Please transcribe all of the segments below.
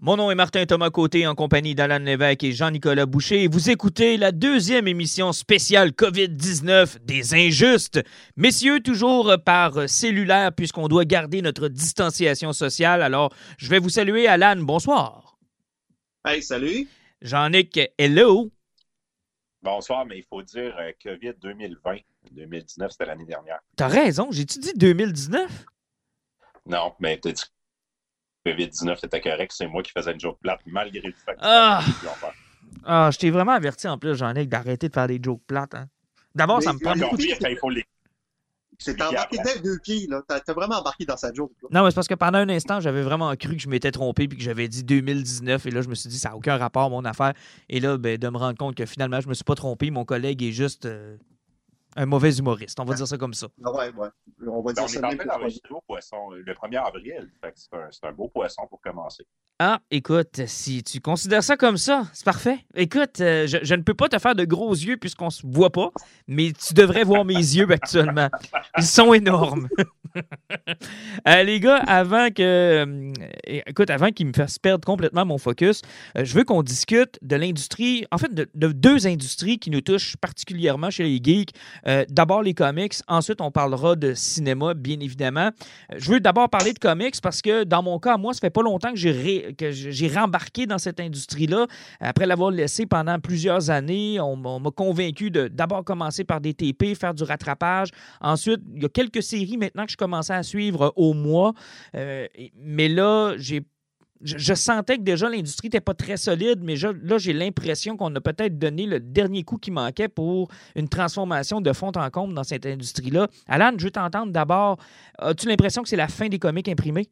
Mon nom est Martin Thomas Côté en compagnie d'Alan Lévesque et Jean-Nicolas Boucher. Vous écoutez la deuxième émission spéciale COVID-19 des injustes. Messieurs, toujours par cellulaire puisqu'on doit garder notre distanciation sociale. Alors, je vais vous saluer. Alan, bonsoir. Hey, salut. Jean-Nic, hello. Bonsoir, mais il faut dire euh, COVID 2020. 2019, c'était l'année dernière. T'as raison. J'ai-tu dit 2019? Non, mais t'as dit COVID-19 était correct, c'est moi qui faisais une joke plate malgré le fait que Ah! Ah, je t'ai vraiment averti en plus, Jean-Nic, d'arrêter de faire des jokes plates. hein. D'abord, ça me prend beaucoup de... pire quand il faut les. C'est embarqué dès deux pieds, là. T'as t'as vraiment embarqué dans sa joke, là. Non, mais c'est parce que pendant un instant, j'avais vraiment cru que je m'étais trompé puis que j'avais dit 2019. Et là, je me suis dit, ça n'a aucun rapport, mon affaire. Et là, ben, de me rendre compte que finalement, je me suis pas trompé. Mon collègue est juste euh, un mauvais humoriste. On va dire ça comme ça. Ah ouais, ouais. On va Ben, dire on est ça en train pour- d'enregistrer au poisson euh, le 1er avril. C'est un, beau poisson pour commencer. Ah, écoute, si tu considères ça comme ça, c'est parfait. Écoute, euh, je, je ne peux pas te faire de gros yeux puisqu'on se voit pas, mais tu devrais voir mes yeux actuellement. Ils sont énormes. Euh, les gars, avant que, euh, écoute, avant qu'ils me fassent perdre complètement mon focus, euh, je veux qu'on discute de l'industrie, en fait, de, de deux industries qui nous touchent particulièrement chez les geeks. Euh, d'abord les comics, ensuite on parlera de cinéma, bien évidemment. Euh, Je veux d'abord parler de comics parce que dans mon cas, moi, ça fait pas longtemps que j'ai rembarqué dans cette industrie-là. Après l'avoir laissé pendant plusieurs années, on, m'a- on m'a convaincu de d'abord commencer par des TP, faire du rattrapage. Ensuite, il y a quelques séries maintenant que je commençais à suivre au mois. Euh, mais là, j'ai je, sentais que déjà l'industrie n'était pas très solide, mais là, j'ai l'impression qu'on a peut-être donné le dernier coup qui manquait pour une transformation de fond en comble dans cette industrie-là. Alan, je veux t'entendre d'abord. As-tu l'impression que c'est la fin des comics imprimés?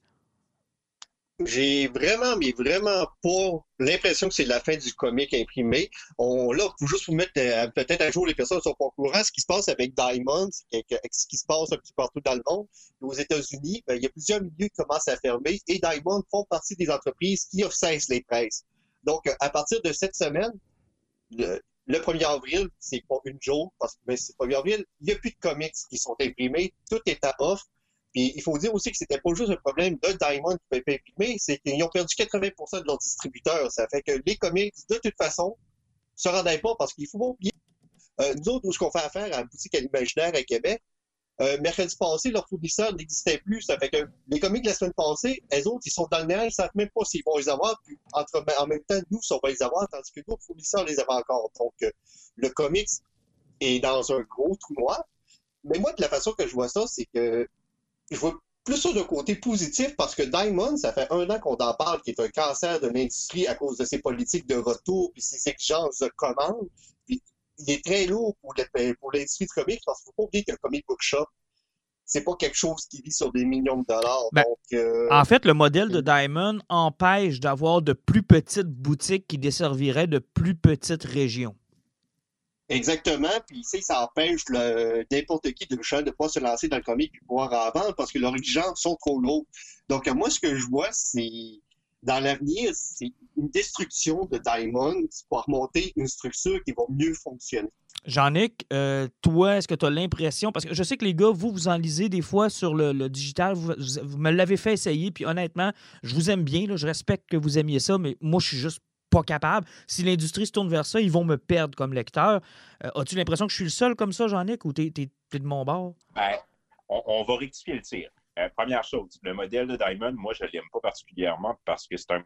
J'ai vraiment, mais vraiment pas l'impression que c'est la fin du comic imprimé. On, là, faut juste vous mettre euh, peut-être à jour les personnes sont pas au courant. Ce qui se passe avec Diamond, ce qui se passe un petit partout dans le monde. Aux États-Unis, ben, il y a plusieurs milieux qui commencent à fermer et Diamond font partie des entreprises qui cessent les presses. Donc, à partir de cette semaine, le, le 1er avril, c'est pas une jour, parce que ben, c'est le 1er avril, il n'y a plus de comics qui sont imprimés, tout est à off. Puis il faut dire aussi que c'était pas juste un problème de Diamond qui ne peut pas imprimer, c'est qu'ils ont perdu 80% de leurs distributeurs. Ça fait que les comics, de toute façon, se rendaient pas parce qu'il faut pas oublier. Euh, nous autres, où ce qu'on fait affaire à la boutique à l'imaginaire à Québec, euh, mercredi passé, leur fournisseur n'existait plus. Ça fait que les comics de la semaine passée, elles autres, ils sont dans le néant, ils savent même pas s'ils vont les avoir. Puis entre, en même temps, nous, on va les avoir, tandis que d'autres fournisseurs les avaient encore. Donc, euh, le comics est dans un gros trou noir. Mais moi, de la façon que je vois ça, c'est que je vois plus ça d'un côté positif parce que Diamond, ça fait un an qu'on en parle, qui est un cancer de l'industrie à cause de ses politiques de retour puis ses exigences de commande. Puis il est très lourd pour le- pour l'industrie du comics parce qu'il faut pas oublier qu'un comic book shop, c'est pas quelque chose qui vit sur des millions de dollars. Ben, Donc, euh, En fait, le modèle de Diamond empêche d'avoir de plus petites boutiques qui desserviraient de plus petites régions. Exactement, puis ça empêche n'importe qui de ne pas se lancer dans le comic et pouvoir en vendre parce que leurs exigences sont trop lourdes. Donc, moi, ce que je vois, c'est dans l'avenir, c'est une destruction de Diamond pour remonter une structure qui va mieux fonctionner. Jean-Nic, euh, toi, est-ce que tu as l'impression, parce que je sais que les gars, vous, vous en lisez des fois sur le, digital, vous, vous- vous me l'avez fait essayer, puis honnêtement, je vous aime bien, là, je respecte que vous aimiez ça, mais moi, je suis juste capable. Si l'industrie se tourne vers ça, ils vont me perdre comme lecteur. Euh, As-tu l'impression que je suis le seul comme ça, Jean-Nic, ou t'es es, de mon bord? Ben, on, va rectifier le tir. Euh, première chose, le modèle de Diamond, moi, je ne l'aime pas particulièrement parce que c'est un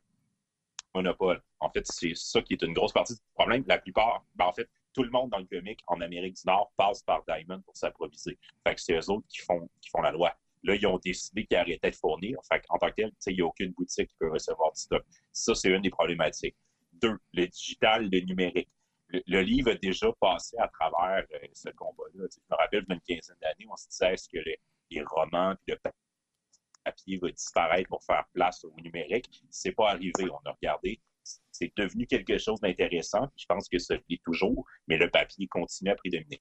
monopole. En fait, c'est ça qui est une grosse partie du problème. La plupart, ben, en fait, tout le monde dans le comic en Amérique du Nord passe par Diamond pour s'approvisionner. Fait que c'est eux autres qui font, la loi. Là, ils ont décidé qu'ils arrêtaient de fournir. Fait en tant que tel, il n'y a aucune boutique qui peut recevoir du stock. Ça, c'est une des problématiques. Deux, le digital, le numérique. Le, livre a déjà passé à travers euh, ce combat-là. Je me rappelle, une quinzaine d'années, on se disait que les, romans et le papier va disparaître pour faire place au numérique? C'est pas arrivé. On a regardé. C'est devenu quelque chose d'intéressant. Je pense que ça l'est toujours, mais le papier continue à prédominer.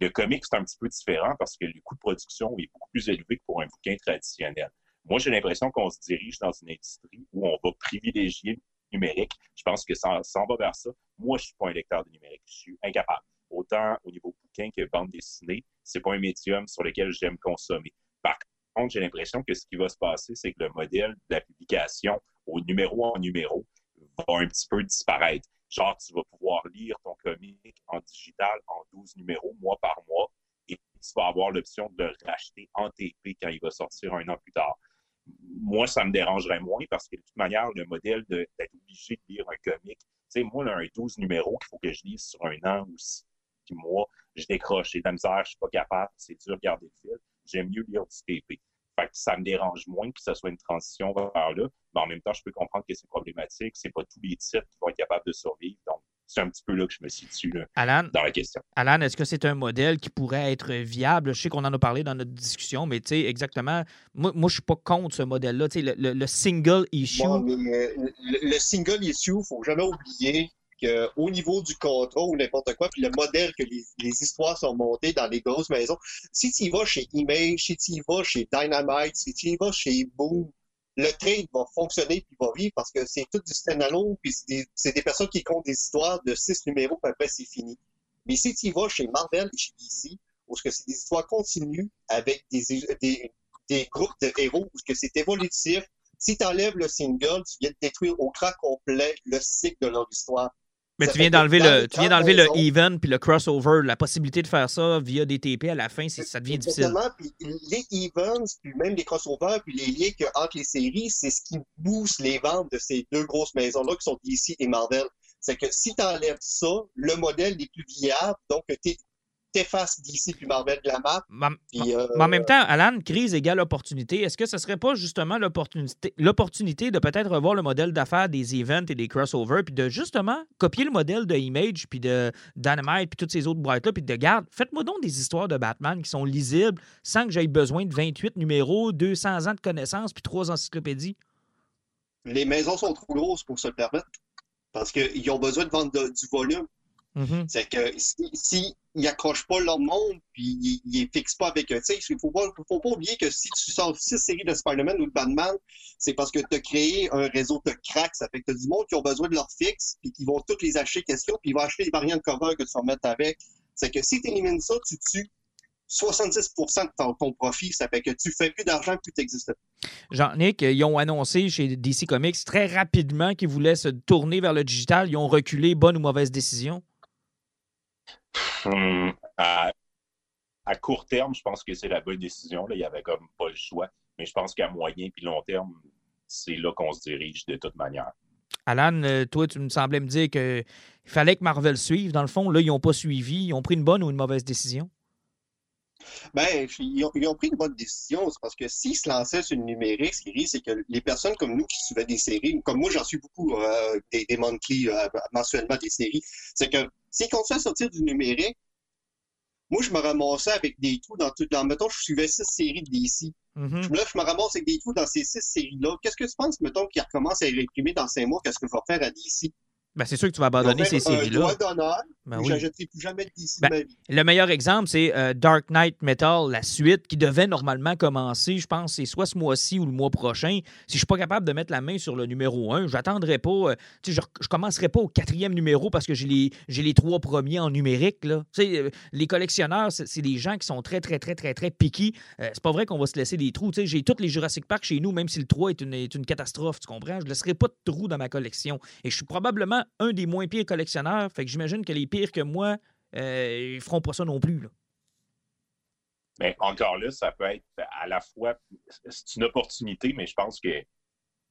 Le comic, c'est un petit peu différent parce que le coût de production est beaucoup plus élevé que pour un bouquin traditionnel. Moi, j'ai l'impression qu'on se dirige dans une industrie où on va privilégier numérique. Je pense que ça s'en va vers ça. Moi, je suis pas un lecteur de numérique. Je suis incapable. Autant au niveau bouquin que bande dessinée, c'est pas un médium sur lequel j'aime consommer. Par contre, j'ai l'impression que ce qui va se passer, c'est que le modèle de la publication au numéro en numéro va un petit peu disparaître. Genre, tu vas pouvoir lire ton comic en digital en 12 numéros, mois par mois, et tu vas avoir l'option de le racheter en TP quand il va sortir un an plus tard. Moi, ça me dérangerait moins parce que de toute manière, le modèle d'être obligé de lire un comic, tu sais, moi, là, un 12 numéros qu'il faut que je lise sur un an ou six mois, je décroche, j'ai de la misère, je suis pas capable, c'est dur de garder le fil. J'aime mieux lire du TP. Fait que ça me dérange moins que ce soit une transition vers là. Mais en même temps, je peux comprendre que c'est problématique. C'est pas tous les titres qui vont être capables de survivre. Donc, c'est un petit peu là que je me situe là, dans la question. Alan, est-ce que c'est un modèle qui pourrait être viable? Je sais qu'on en a parlé dans notre discussion, mais tu sais, exactement, moi, moi je suis pas contre ce modèle-là. Le, le, le, single issue. Euh, le, le, single issue, il ne faut jamais oublier au niveau du contrat ou n'importe quoi, puis le modèle que les, histoires sont montées dans les grosses maisons, si tu y vas chez Image, si tu y vas chez Dynamite, si tu y vas chez Boom, le trade va fonctionner puis va vivre parce que c'est tout du standalone puis c'est des, personnes qui comptent des histoires de six numéros puis après c'est fini. Mais si tu vas chez Marvel et chez DC, où c'est des histoires continues avec des, des, groupes de héros, où c'est évolutif, si tu enlèves le single, tu viens de détruire au crack complet le cycle de leur histoire. Mais tu viens d'enlever le, tu viens d'enlever le even puis le crossover, la possibilité de faire ça via des TP à la fin, ça devient difficile. Puis les events, puis même les crossovers, puis les liens que, entre les séries, c'est ce qui booste les ventes de ces deux grosses maisons-là qui sont DC et Marvel. C'est que si tu enlèves ça, le modèle n'est plus viable, donc tu t'effaces d'ici puis Marvel de la map. Mais, euh, en même temps, Alan, crise égale opportunité. Est-ce que ce serait pas justement l'opportunité de peut-être revoir le modèle d'affaires des events et des crossovers, puis de justement copier le modèle de Image, puis de Dynamite, puis toutes ces autres boîtes-là, puis de garde, faites-moi donc des histoires de Batman qui sont lisibles sans que j'aie besoin de 28 numéros, 200 ans de connaissances, puis trois encyclopédies? Les maisons sont trop grosses pour se le permettre parce qu'ils ont besoin de vendre du volume. Mm-hmm. C'est que si, ils accrochent pas leur monde, puis ils, ne fixent pas avec eux. Il faut pas, faut pas oublier que si tu sors six séries de Spider-Man ou de Batman, c'est parce que tu as créé un réseau de cracks. Ça fait que tu as du monde qui ont besoin de leur fixe, puis qui vont toutes les acheter question, puis ils vont acheter les variantes cover que tu vas mettre avec. C'est que si tu élimines ça, tu tues 70% de ton, profit. Ça fait que tu fais plus d'argent, plus tu existes. Jean-Nic, ils ont annoncé chez DC Comics très rapidement qu'ils voulaient se tourner vers le digital. Ils ont reculé, bonne ou mauvaise décision? Hum, à, court terme, je pense que c'est la bonne décision. Là. Il n'y avait comme pas le choix. Mais je pense qu'à moyen et long terme, c'est là qu'on se dirige de toute manière. Alan, euh, toi, tu me semblais me dire qu'il fallait que Marvel suive. Dans le fond, là, ils n'ont pas suivi. Ils ont pris une bonne ou une mauvaise décision? Ben, ils ont, pris une bonne décision. Parce que s'ils se lançaient sur le numérique, ce qui risque, c'est que les personnes comme nous qui suivaient des séries, comme moi, j'en suis beaucoup, euh, des, des monthly, euh, mensuellement des séries, c'est que s'ils continuent à sortir du numérique, moi, je me ramassais avec des trous dans tout. Dans, mettons, je suivais six séries de DC. Mm-hmm. Là, je me ramasse avec des trous dans ces six séries-là. Qu'est-ce que tu penses, mettons, qu'ils recommencent à réprimer dans cinq mois? Qu'est-ce que je vais faire à DC? Ben, c'est sûr que tu vas abandonner ces séries-là. Ben oui. plus jamais de DC ben, ma vie. Le meilleur exemple, c'est euh, Dark Knight Metal, la suite, qui devait normalement commencer, je pense, c'est soit ce mois-ci ou le mois prochain. Si je suis pas capable de mettre la main sur le numéro 1, j'attendrai pas. Euh, je, je commencerai pas au quatrième numéro parce que j'ai les, les trois premiers en numérique. Là. Euh, les collectionneurs, c'est des gens qui sont très, très, très, très, très piqués. c'est pas vrai qu'on va se laisser des trous. J'ai tous les Jurassic Park chez nous, même si le 3 est une, est une catastrophe, tu comprends? Je ne laisserai pas de trous dans ma collection. Et je suis probablement un des moins pires collectionneurs. Fait que j'imagine que les pires que moi, euh, ils feront pas ça non plus. Là. Mais encore là, ça peut être à la fois c'est une opportunité, mais je pense que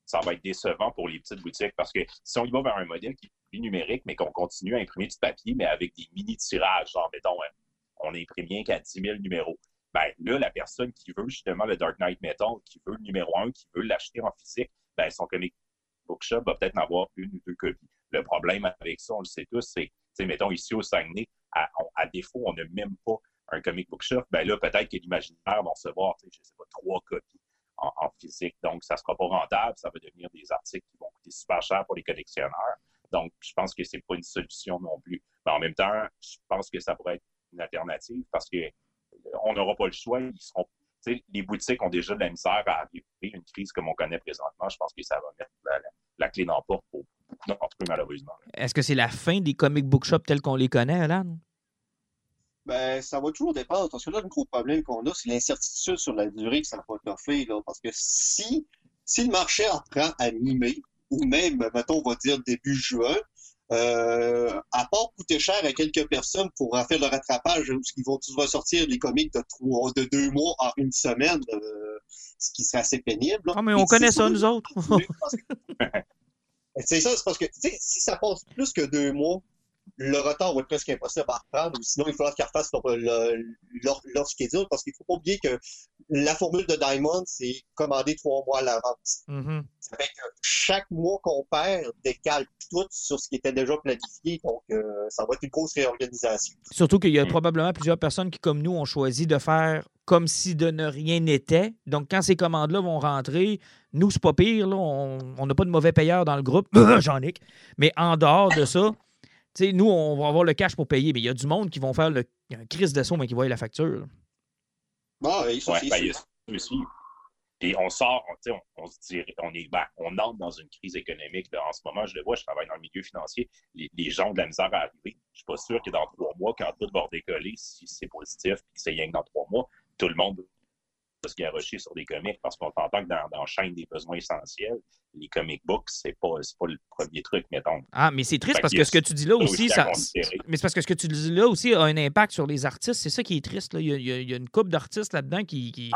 ça va être décevant pour les petites boutiques parce que si on y va vers un modèle qui est plus numérique, mais qu'on continue à imprimer du papier, mais avec des mini-tirages, genre, mettons, hein, on imprime bien qu'à 10 000 numéros. Ben là, la personne qui veut justement le Dark Knight Metal, qui veut le numéro 1, qui veut l'acheter en physique, ben son comic bookshop va peut-être en avoir une ou deux copies. Le problème avec ça, on le sait tous, c'est, mettons, ici au Saguenay, à, défaut, on n'a même pas un comic book shop. Ben là, peut-être que l'imaginaire va recevoir, je ne sais pas, trois copies en, physique. Donc, ça ne sera pas rentable. Ça va devenir des articles qui vont coûter super cher pour les collectionneurs. Donc, je pense que ce n'est pas une solution non plus. Mais en même temps, je pense que ça pourrait être une alternative parce qu'on n'aura pas le choix. Ils seront, les boutiques ont déjà de la à arriver une crise comme on connaît présentement. Je pense que ça va mettre la, clé dans la porte pour malheureusement. Est-ce que c'est la fin des comic book shops tels qu'on les connaît, Alan? Ben, ça va toujours dépendre. Parce que là, le gros problème qu'on a, c'est l'incertitude sur la durée que ça va offrir. Là, parce que si, si le marché apprend à mimer, ou même, mettons, on va dire début juin, euh, à part coûter cher à quelques personnes pour faire le rattrapage, où ils vont tous ressortir les comics de trois, de deux mois en une semaine, euh, ce qui serait assez pénible. Ah, mais on connaît ça, nous autres. c'est ça, c'est parce que si ça passe plus que deux mois, le retard va être presque impossible à reprendre, ou sinon il faudra qu'ils refassent leur, leur, leur, schedule, parce qu'il ne faut pas oublier que la formule de Diamond, c'est commander trois mois à l'avance. Mm-hmm. Ça fait que chaque mois qu'on perd décale tout sur ce qui était déjà planifié, donc euh, ça va être une grosse réorganisation. Surtout qu'il y a probablement plusieurs personnes qui, comme nous, ont choisi de faire comme si de ne rien n'était. Donc, quand ces commandes-là vont rentrer, nous, c'est pas pire. Là, on n'a pas de mauvais payeurs dans le groupe, Jean-Nic. Mais en dehors de ça, nous, on va avoir le cash pour payer, mais il y a du monde qui vont faire le un crise de son, mais qui voient la facture. Ah, oui, ça, ouais, ben, aussi. Et on sort, on, on, se dit, on, est, ben, on entre dans une crise économique. en ce moment, je le vois, je travaille dans le milieu financier. Les, gens ont de la misère à arriver. Je ne suis pas sûr que dans trois mois, quand tout va décoller, si c'est positif et que c'est rien que dans trois mois, tout le monde se garrocher sur des comics parce qu'on t'entend que dans, dans la chaîne des besoins essentiels, les comic books, c'est pas, pas le premier truc, mettons. Ah, mais c'est triste parce que ce que tu dis là aussi, ça, mais c'est parce que ce que tu dis là aussi a un impact sur les artistes. C'est ça qui est triste. Là. Il, y a, il, y a, une couple d'artistes là-dedans qui. qui...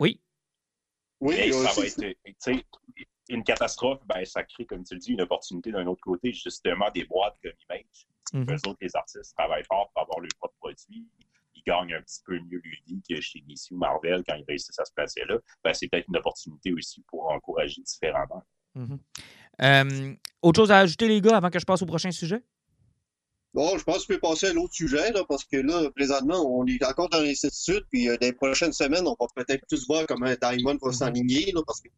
Oui. Oui, ça va être. Une catastrophe, ben, ça crée, comme tu le dis, une opportunité d'un autre côté, justement, des boîtes comme Image Mm Eux autres, les artistes travaillent fort pour avoir leur propre produit. Ils gagnent un petit peu mieux leur vie que chez DC ou Marvel quand ils réussissent à se placer là. Ben, c'est peut-être une opportunité aussi pour encourager différemment. Mhm. Euh, autre chose à ajouter, les gars, avant que je passe au prochain sujet? Bon, je pense que je peux passer à l'autre sujet, là, parce que là, présentement, on est encore dans l'incertitude, puis euh, dans les prochaines semaines, on va peut-être plus voir comment Diamond va mhm. s'enligner, parce que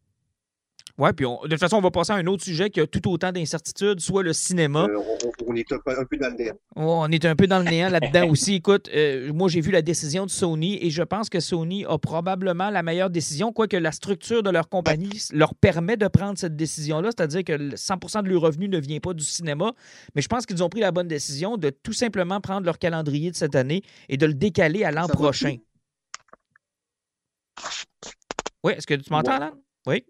oui, puis de toute façon, on va passer à un autre sujet qui a tout autant d'incertitudes, soit le cinéma. Euh, on, est un peu dans le néant. on est un peu dans le néant là-dedans aussi. Écoute, euh, moi, j'ai vu la décision de Sony et je pense que Sony a probablement la meilleure décision, quoique la structure de leur compagnie leur permet de prendre cette décision-là, c'est-à-dire que 100% de leur revenu ne vient pas du cinéma. Mais je pense qu'ils ont pris la bonne décision de tout simplement prendre leur calendrier de cette année et de le décaler à l'an prochain. Oui, est-ce que tu m'entends, Alan? Oui.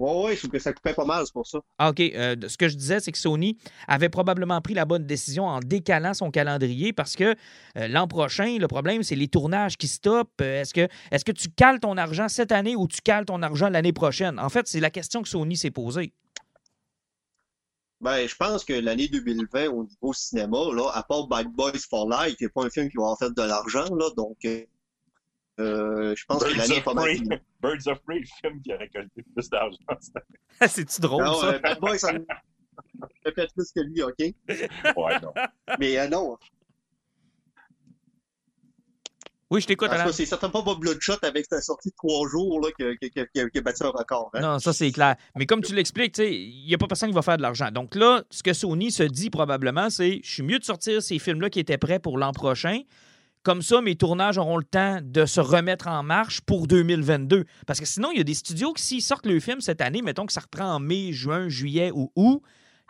Oui, oui, je trouve que ça coupait pas mal, c'est pour ça. Ah, OK. Euh, ce que je disais, c'est que Sony avait probablement pris la bonne décision en décalant son calendrier parce que euh, l'an prochain, le problème, c'est les tournages qui stoppent. Euh, est-ce que, est que tu cales ton argent cette année ou tu cales ton argent l'année prochaine? En fait, c'est la question que Sony s'est posée. Ben, je pense que l'année 2020, au niveau cinéma, là, à part Bad Boys for Life, il n'y a pas un film qui va en faire de l'argent, là, donc euh, je pense que l'année est pas mal Birds of Prey, le film qui a récolté plus d'argent. C'est-tu drôle, non, ça? Euh, Bad Boy, ça fait plus que lui, OK? Ouais, non. Mais euh, non. Oui, je t'écoute, Alain. C'est certainement pas Bloodshot avec sa sortie de trois jours là, qui, qui, qui, a battu un record. Hein? Non, ça c'est clair. Mais comme tu l'expliques, il n'y a pas personne qui va faire de l'argent. Donc là, ce que Sony se dit probablement, c'est je suis mieux de sortir ces films-là qui étaient prêts pour l'an prochain comme ça, mes tournages auront le temps de se remettre en marche pour 2022. Parce que sinon, il y a des studios qui, s'ils sortent le film cette année, mettons que ça reprend en mai, juin, juillet ou août,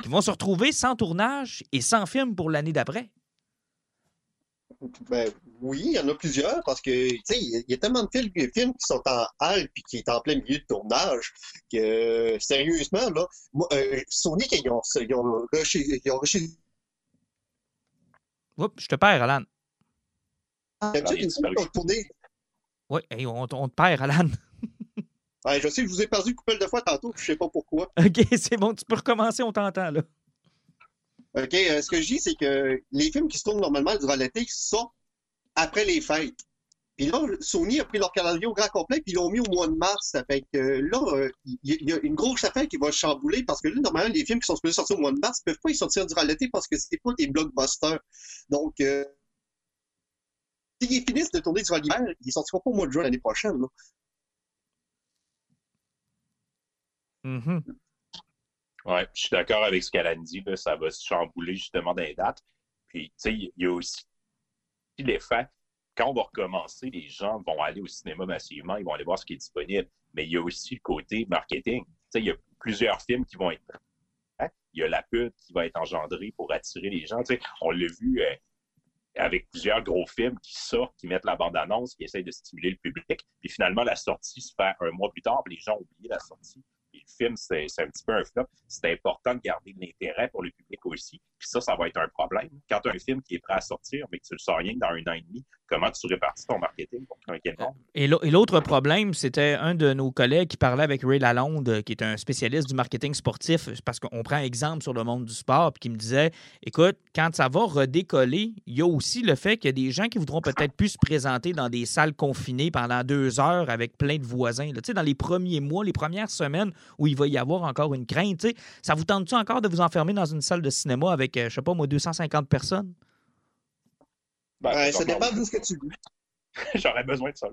qui vont se retrouver sans tournage et sans film pour l'année d'après. Ben, oui, il y en a plusieurs parce que il y a tellement de films, films qui sont en halle et qui sont en plein milieu de tournage que sérieusement, là, euh, Sony, ils ont, ils ont, ils ont Oups, je te perds, Alan. Ah, oui, on, on, te perd, Alan. je sais, je vous ai perdu une couple de fois tantôt, je ne sais pas pourquoi. OK, c'est bon, tu peux recommencer, on t'entend là. OK, euh, ce que je dis, c'est que les films qui se tournent normalement durant l'été sont après les fêtes. Puis là, Sony a pris leur calendrier au grand complet, puis ils l'ont mis au mois de mars. Ça fait que là, euh, il y, a une grosse affaire qui va chambouler parce que là, normalement, les films qui sont supposés sortir au mois de mars ne peuvent pas y sortir durant l'été parce que c'est pas des blockbusters. Donc, euh, S'ils finissent de tourner durant l'hiver, ils ne sortiront pas au mois de juin l'année prochaine. Mm-hmm. Oui, je suis d'accord avec ce qu'elle a dit. ça va se chambouler justement dans les dates. Puis, tu sais, il y a aussi l'effet, quand on va recommencer, les gens vont aller au cinéma massivement, ils vont aller voir ce qui est disponible. Mais il y a aussi le côté marketing. Tu sais, il y a plusieurs films qui vont être. Hein, il y a la pub qui va être engendrée pour attirer les gens. Tu sais, on l'a vu, euh, avec plusieurs gros films qui sortent, qui mettent la bande-annonce, qui essayent de stimuler le public. Puis finalement, la sortie se fait un mois plus tard, puis les gens ont oublié la sortie le film, c'est un petit peu un flop. C'est important de garder de l'intérêt pour le public aussi. Puis ça, ça va être un problème. Quand tu as un film qui est prêt à sortir, mais que tu le sors rien dans un an et demi, comment tu répartis ton marketing pour monde? Et l'autre problème, c'était un de nos collègues qui parlait avec Ray Lalonde, qui est un spécialiste du marketing sportif, parce qu'on prend exemple sur le monde du sport, puis qui me disait écoute, quand ça va redécoller, il y a aussi le fait qu'il y a des gens qui voudront peut-être plus se présenter dans des salles confinées pendant deux heures avec plein de voisins. Là, dans les premiers mois, les premières semaines où il va y avoir encore une crainte, ça vous tente-tu encore de vous enfermer dans une salle de cinéma avec, euh, je sais pas moi, 250 personnes? Ben, ça dépend de ce que tu veux. J'aurais besoin de ça.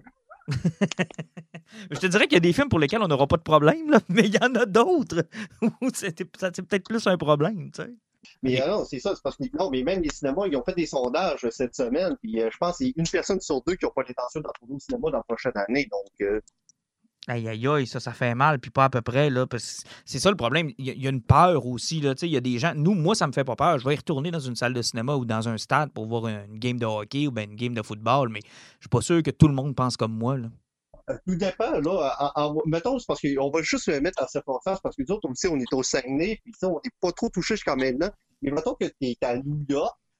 je te dirais qu'il y a des films pour lesquels on n'aura pas de problème, mais il y en a d'autres où c'est peut-être plus un problème. Tu sais. Mais euh, non, c'est ça, c'est parce que non, mais même les cinémas, ils ont fait des sondages cette semaine, puis euh, je pense que c'est une personne sur deux qui n'a pas l'intention d'entrer au cinéma dans la prochaine année. Donc, euh, Aïe, aïe, aïe, ça, ça fait mal, puis pas à peu près. Là, c'est ça le problème. Il y, a une peur aussi. Là, il y a des gens. Nous, moi, ça me fait pas peur. Je vais y retourner dans une salle de cinéma ou dans un stade pour voir une game de hockey ou bien une game de football, mais je suis pas sûr que tout le monde pense comme moi. Là. Euh, tout dépend, là. mettons, c'est parce qu'on va juste le mettre en circonstance, parce que nous autres aussi, on est au Saguenay, puis ça, on n'est pas trop touché jusqu'à maintenant. Mais mettons que tu es à New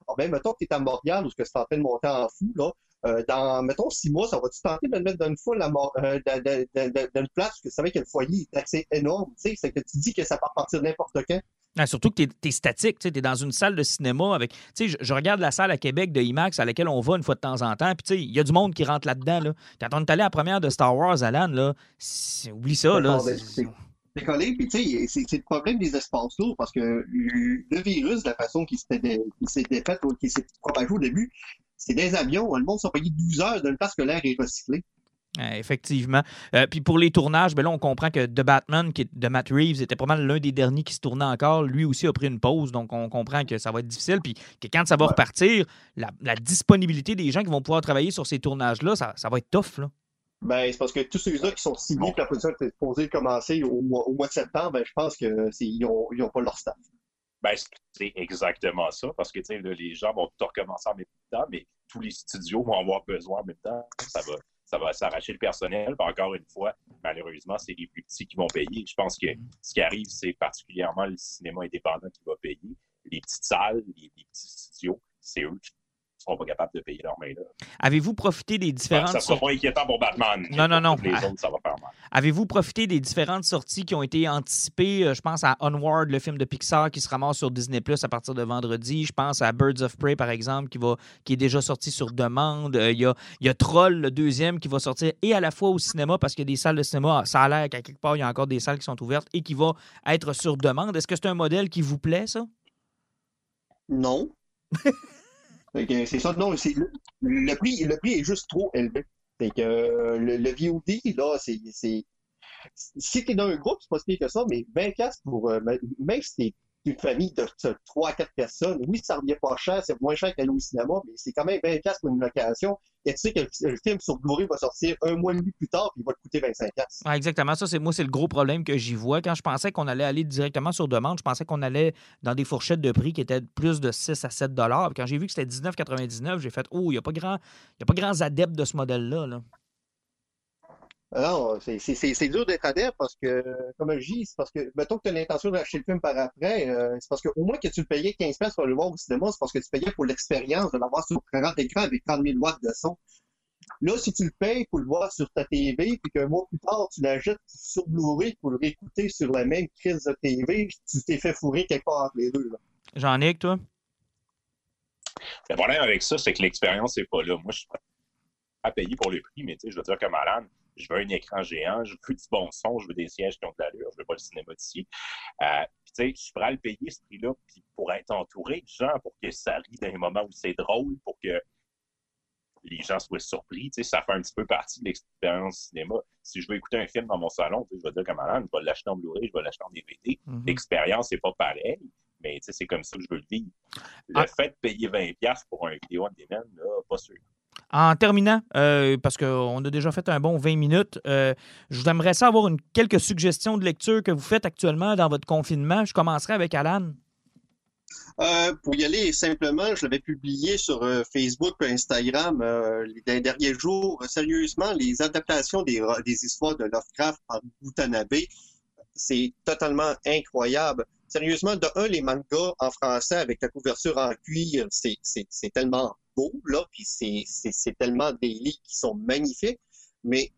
ah ben, mettons que tu es à Montréal, ou que c'est en train de monter en fou, là. Euh, dans, mettons, six mois, ça va-tu tenter de le mettre dans une foule, euh, dans, une place, parce que c'est vrai que le foyer est assez énorme, tu sais, c'est que tu dis que ça peut partir n'importe quand. Ah, surtout que tu es, statique, tu es dans une salle de cinéma avec. Tu sais, je, regarde la salle à Québec de IMAX à laquelle on va une fois de temps en temps, puis tu sais, il y a du monde qui rentre là-dedans. Là. Quand on est allé à la première de Star Wars, Alan, là, oublie ça. Là, c'est collé, puis tu sais, c'est le problème des espaces lourds parce que le virus, la façon qu'il s'est défait, qui s'est propagé au début, c'est des avions. Le monde s'est payé 12 heures d'une place que l'air est recyclé. effectivement. Euh, puis pour les tournages, ben là, on comprend que The Batman, qui est de Matt Reeves, était pas mal l'un des derniers qui se tournait encore. Lui aussi a pris une pause, donc on comprend que ça va être difficile. Puis que quand ça va repartir, la, disponibilité des gens qui vont pouvoir travailler sur ces tournages-là, ça, va être tough. Là. Ben, c'est parce que tous ceux-là qui sont signés, que la production est supposée commencer au mois, au mois de septembre, ben, je pense qu'ils n'ont pas leur staff. Ben, c'est exactement ça, parce que les gens vont tout recommencer en même temps, mais tous les studios vont avoir besoin en même temps. Ça va, ça va s'arracher le personnel. encore une fois, malheureusement, c'est les plus petits qui vont payer. Je pense que ce qui arrive, c'est particulièrement le cinéma indépendant qui va payer. Les petites salles, les, les petits studios, c'est eux qui pas capables de payer leur main-là. Avez-vous profité des différentes... Ça sera pas inquiétant pour Batman. Non, non, non. Les autres, ça va faire mal. Avez-vous profité des différentes sorties qui ont été anticipées? Euh, je pense à Onward, le film de Pixar qui se ramasse sur Disney Plus à partir de vendredi. Je pense à Birds of Prey, par exemple, qui, va, qui est déjà sorti sur demande. Euh, il y, a, y a Troll, le deuxième, qui va sortir et à la fois au cinéma, parce qu'il y a des salles de cinéma, ça a l'air qu'à quelque part, il y a encore des salles qui sont ouvertes et qui va être sur demande. Est-ce que c'est un modèle qui vous plaît, ça? Non. C'est ça, non, le, prix, le prix est juste trop élevé. C'est que euh, le, le, VOD, là, c'est. Si t'es dans un groupe, c'est pas si que ça, mais 20$ pour. Euh, même si t'es une famille de 3 à 4 personnes, oui, ça revient pas cher, c'est moins cher qu'aller au cinéma, mais c'est quand même 20$ pour une location. Et tu sais que le, film sur Blu-ray va sortir un mois et demi plus tard, puis il va te coûter 25$. Ah, exactement. Ça, c'est moi, c'est le gros problème que j'y vois. Quand je pensais qu'on allait aller directement sur demande, je pensais qu'on allait dans des fourchettes de prix qui étaient plus de 6 à 7 Quand j'ai vu que c'était 19,99, j'ai fait Oh, il n'y a pas grand, a pas grands adeptes de ce modèle-là. là non, c'est dur d'être adepte parce que, comme je dis, c'est parce que, mettons que tu as l'intention d'acheter le film par après, euh, c'est parce qu'au moins que tu le payais 15 pour le voir au cinéma, c'est parce que tu payais pour l'expérience de l'avoir sur un grand écran avec 30 000 watts de son. Là, si tu le payes pour le voir sur ta TV, puis qu'un mois plus tard, tu l'achètes sur Blu-ray pour le réécouter sur la même crise de TV, tu t'es fait fourrer quelque part entre les deux. Jean-Nic, toi? Le problème avec ça, c'est que l'expérience n'est pas là. Moi, je suis à payer pour le prix, mais tu sais, je veux dire, comme Alan, je veux un écran géant, je veux du bon son, je veux des sièges qui ont de l'allure, je veux pas le cinéma d'ici. Euh, tu sais, je suis prêt à le payer ce prix-là, puis pour être entouré de gens, pour que ça rie dans les moments où c'est drôle, pour que les gens soient surpris. Tu sais, ça fait un petit peu partie de l'expérience cinéma. Si je veux écouter un film dans mon salon, tu sais, je vais dire comme Alan, je vais l'acheter en Blu-ray, je vais l'acheter en DVD. Mm-hmm. L'expérience n'est pas pareille, mais tu sais, c'est comme ça que je veux le vivre. Le ah. fait de payer 20$ pour un vidéo en demand, là, pas sûr. En terminant, euh, parce qu'on a déjà fait un bon 20 minutes, euh, je vous aimerais savoir une, quelques suggestions de lecture que vous faites actuellement dans votre confinement. Je commencerai avec Alan. Euh, pour y aller simplement, je l'avais publié sur Facebook et Instagram les derniers jours. Sérieusement, les adaptations des, des histoires de Lovecraft par Butanabe, c'est totalement incroyable. Sérieusement, de un, les mangas en français avec la couverture en cuir, c'est tellement beau, là, puis c'est tellement des livres qui sont magnifiques. Mais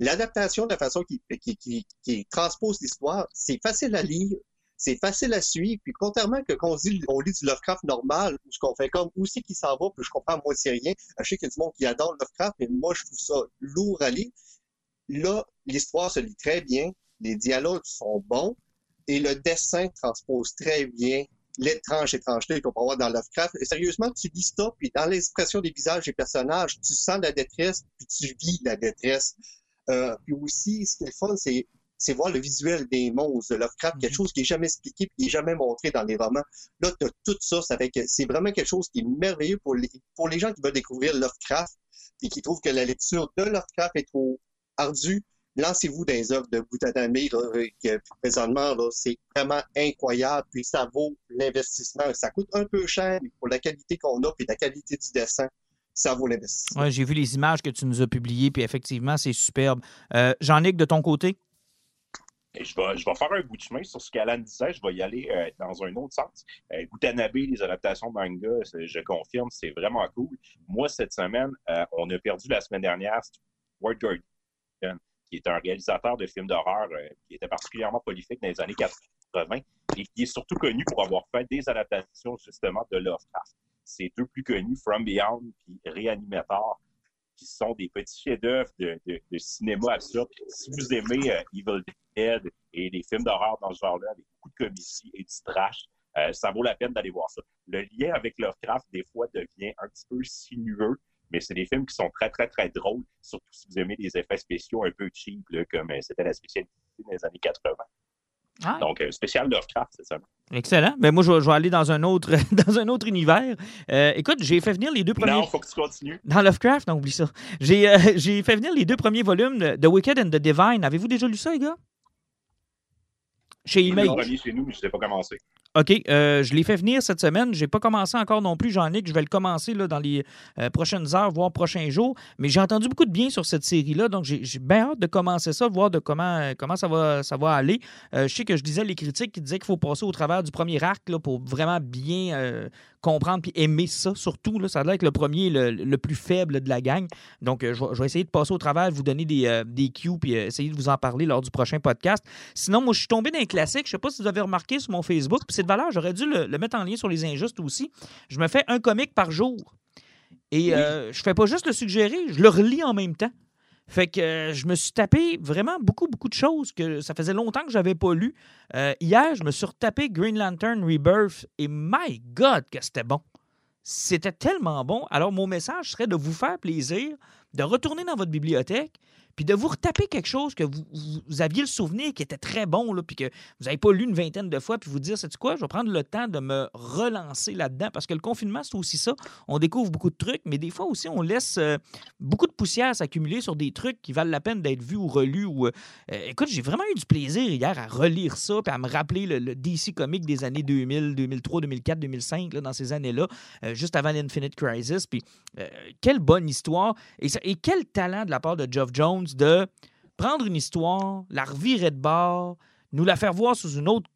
l'adaptation de la façon qui, qui, qui, qui transpose l'histoire, c'est facile à lire, c'est facile à suivre. Puis contrairement que quand on, dit, on lit du Lovecraft normal, ou ce qu'on fait comme où c'est qui s'en va, puis je comprends moi c'est rien. Je sais qu'il y a du monde qui adore Lovecraft, mais moi je trouve ça lourd à lire. Là, l'histoire se lit très bien, les dialogues sont bons, et le dessin transpose très bien l'étrange étrangeté qu'on peut avoir dans Lovecraft. Et sérieusement, tu lis ça, puis dans l'expression des visages des personnages, tu sens la détresse, puis tu vis la détresse. Euh, puis aussi, ce qui est fun, c'est c'est voir le visuel des monstres de Lovecraft, quelque mhm. chose qui est jamais expliqué qui est jamais montré dans les romans. Là, tu as tout ça, c'est vraiment quelque chose qui est merveilleux pour les, pour les gens qui veulent découvrir Lovecraft et qui trouvent que la lecture de Lovecraft est trop ardue. Lancez-vous dans les œuvres de Boutadamé, que présentement, c'est vraiment incroyable, puis ça vaut l'investissement. Ça coûte un peu cher, mais pour la qualité qu'on a, puis la qualité du dessin, ça vaut l'investissement. Ouais, j'ai vu les images que tu nous as publiées, puis effectivement, c'est superbe. Euh, Jean-Nic, de ton côté? je vais, je vais faire un bout de chemin sur ce qu'Alan disait. Je vais y aller euh, dans un autre sens. Euh, les adaptations de manga, je confirme, c'est vraiment cool. Moi, cette semaine, euh, on a perdu la semaine dernière Stuart Gordon, qui est un réalisateur de films d'horreur euh, qui était particulièrement prolifique dans les années 80 et qui est surtout connu pour avoir fait des adaptations justement de Lovecraft. C'est deux plus connus, From Beyond et Reanimator qui sont des petits chefs-d'œuvre de, de, cinéma absurde. Si vous aimez euh, Evil Dead et les films d'horreur dans ce genre-là, avec beaucoup de comédie et du trash, euh, ça vaut la peine d'aller voir ça. Le lien avec Lovecraft, des fois, devient un petit peu sinueux, mais c'est des films qui sont très, très, très drôles, surtout si vous aimez les effets spéciaux un peu cheap, comme euh, c'était la spécialité des années 80. Ah. Donc, euh, spécial Lovecraft, c'est ça. Excellent. Mais ben, moi, je vais, aller dans un autre, dans un autre univers. Euh, écoute, j'ai fait venir les deux premiers. Non, faut que tu continues. Dans Lovecraft, non, oublie ça. J'ai euh, fait venir les deux premiers volumes de The Wicked and the Divine. Avez-vous déjà lu ça, les gars? Chez Email. chez nous, mais je ne pas commencé. OK, euh, je l'ai fait venir cette semaine. Je n'ai pas commencé encore non plus, Jean-Nic. Je vais le commencer là, dans les euh, prochaines heures, voire prochains jours. Mais j'ai entendu beaucoup de bien sur cette série-là. Donc, j'ai bien hâte de commencer ça, voir de comment, comment ça, va, ça va aller. Euh, je sais que je disais les critiques qui disaient qu'il faut passer au travers du premier arc là, pour vraiment bien comprendre puis aimer ça, surtout. Là, ça a l'air être le premier, le, plus faible de la gang. Donc, je, vais, essayer de passer au travers, vous donner des, des cues puis essayer de vous en parler lors du prochain podcast. Sinon, moi, je suis tombé dans un classique. Je ne sais pas si vous avez remarqué sur mon Facebook. Puis valeur, j'aurais dû le, mettre en lien sur les injustes aussi. Je me fais un comic par jour. Et euh, je fais pas juste le suggérer, je le relis en même temps. Fait que euh, je me suis tapé vraiment beaucoup, beaucoup de choses que ça faisait longtemps que je n'avais pas lu. Euh, hier, je me suis retapé Green Lantern Rebirth et my God, que c'était bon. C'était tellement bon. Alors, mon message serait de vous faire plaisir, de retourner dans votre bibliothèque, puis de vous retaper quelque chose que vous, aviez le souvenir qui était très bon, là, puis que vous n'avez pas lu une vingtaine de fois, puis vous dire, c'est quoi, je vais prendre le temps de me relancer là-dedans, parce que le confinement, c'est aussi ça. On découvre beaucoup de trucs, mais des fois aussi, on laisse euh, beaucoup de poussière s'accumuler sur des trucs qui valent la peine d'être vus ou relus. Ou, euh, écoute, j'ai vraiment eu du plaisir hier à relire ça, puis à me rappeler le, DC comique des années 2000, 2003, 2004, 2005, là, dans ces années-là, euh, juste avant l'Infinite Crisis. Puis quelle bonne histoire, et, et quel talent de la part de Geoff Jones de prendre une histoire, la revirer de bord, nous la faire voir sous une autre,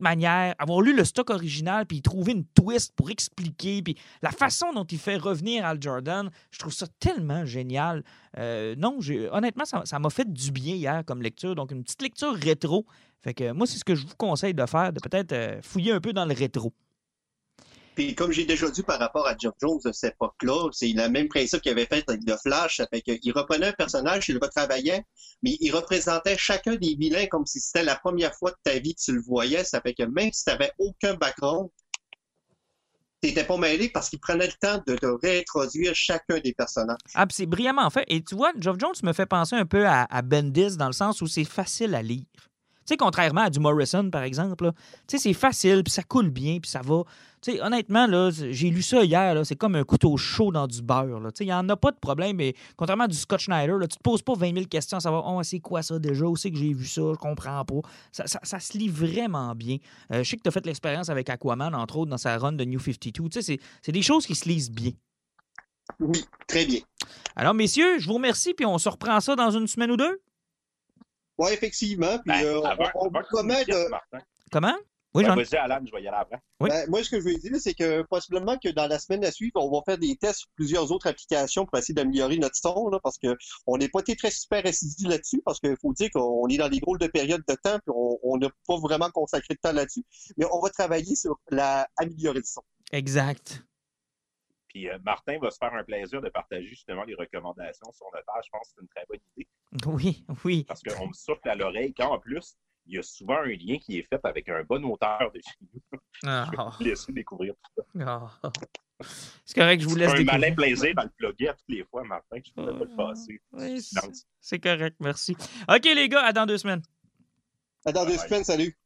manière, avoir lu le stock original, puis trouver une twist pour expliquer, puis la façon dont il fait revenir Al Jordan, je trouve ça tellement génial. Euh, non, honnêtement, ça m'a fait du bien hier comme lecture, donc une petite lecture rétro. Fait que moi, c'est ce que je vous conseille de faire, de peut-être euh, fouiller un peu dans le rétro. Puis comme j'ai déjà dit par rapport à Jeff Jones de cette époque-là, c'est le même principe qu'il avait fait avec The Flash. Ça fait qu'il reprenait un personnage, il le retravaillait, mais il représentait chacun des vilains comme si c'était la première fois de ta vie que tu le voyais. Ça fait que même si tu n'avais aucun background, tu n'étais pas mêlé parce qu'il prenait le temps de, réintroduire chacun des personnages. Ah, c'est brillamment fait. Et tu vois, Geoff Jones me fait penser un peu à, à Bendis dans le sens où c'est facile à lire sais, contrairement à du Morrison, par exemple, tu sais, c'est facile, puis ça coule bien, puis ça va. Tu sais, honnêtement, là, j'ai lu ça hier, c'est comme un couteau chaud dans du beurre. Il n'y en a pas de problème, mais contrairement à du Scott Schneider, là, tu te poses pas 20 000 questions à savoir, oh, c'est quoi ça déjà, où c'est que j'ai vu ça, je comprends pas. Ça, ça, se lit vraiment bien. Euh, je sais que tu as fait l'expérience avec Aquaman, entre autres, dans sa run de New 52. Tu sais, c'est des choses qui se lisent bien. Oui, très bien. Alors, messieurs, je vous remercie, puis on se reprend ça dans une semaine ou deux? Oui, effectivement. Puis, ben, euh, on, Comment? Oui, ben, Vas-y, Alan, je vais y aller après. Ben, moi, ce que je veux dire, c'est que possiblement que dans la semaine à suivre, on va faire des tests sur plusieurs autres applications pour essayer d'améliorer notre son, là, parce qu'on n'est pas été très super assidus là-dessus, parce qu'il faut dire qu'on est dans des drôles de périodes de temps, puis on n'a pas vraiment consacré de temps là-dessus. Mais on va travailler sur la améliorer le son. Exact. Puis euh, Martin va se faire un plaisir de partager justement les recommandations sur notre page. Je pense que c'est une très bonne idée. Oui, oui. Parce qu'on me souffle à l'oreille quand en plus, il y a souvent un lien qui est fait avec un bon auteur de film. Ah. je vais vous laisser découvrir tout ça. Ah. C'est correct, je vous laisse découvrir. un malin plaisir dans le plugger à toutes les fois, Martin, je ne peux pas le passer. c'est correct, merci. OK, les gars, à dans deux semaines. À dans deux semaines, salut.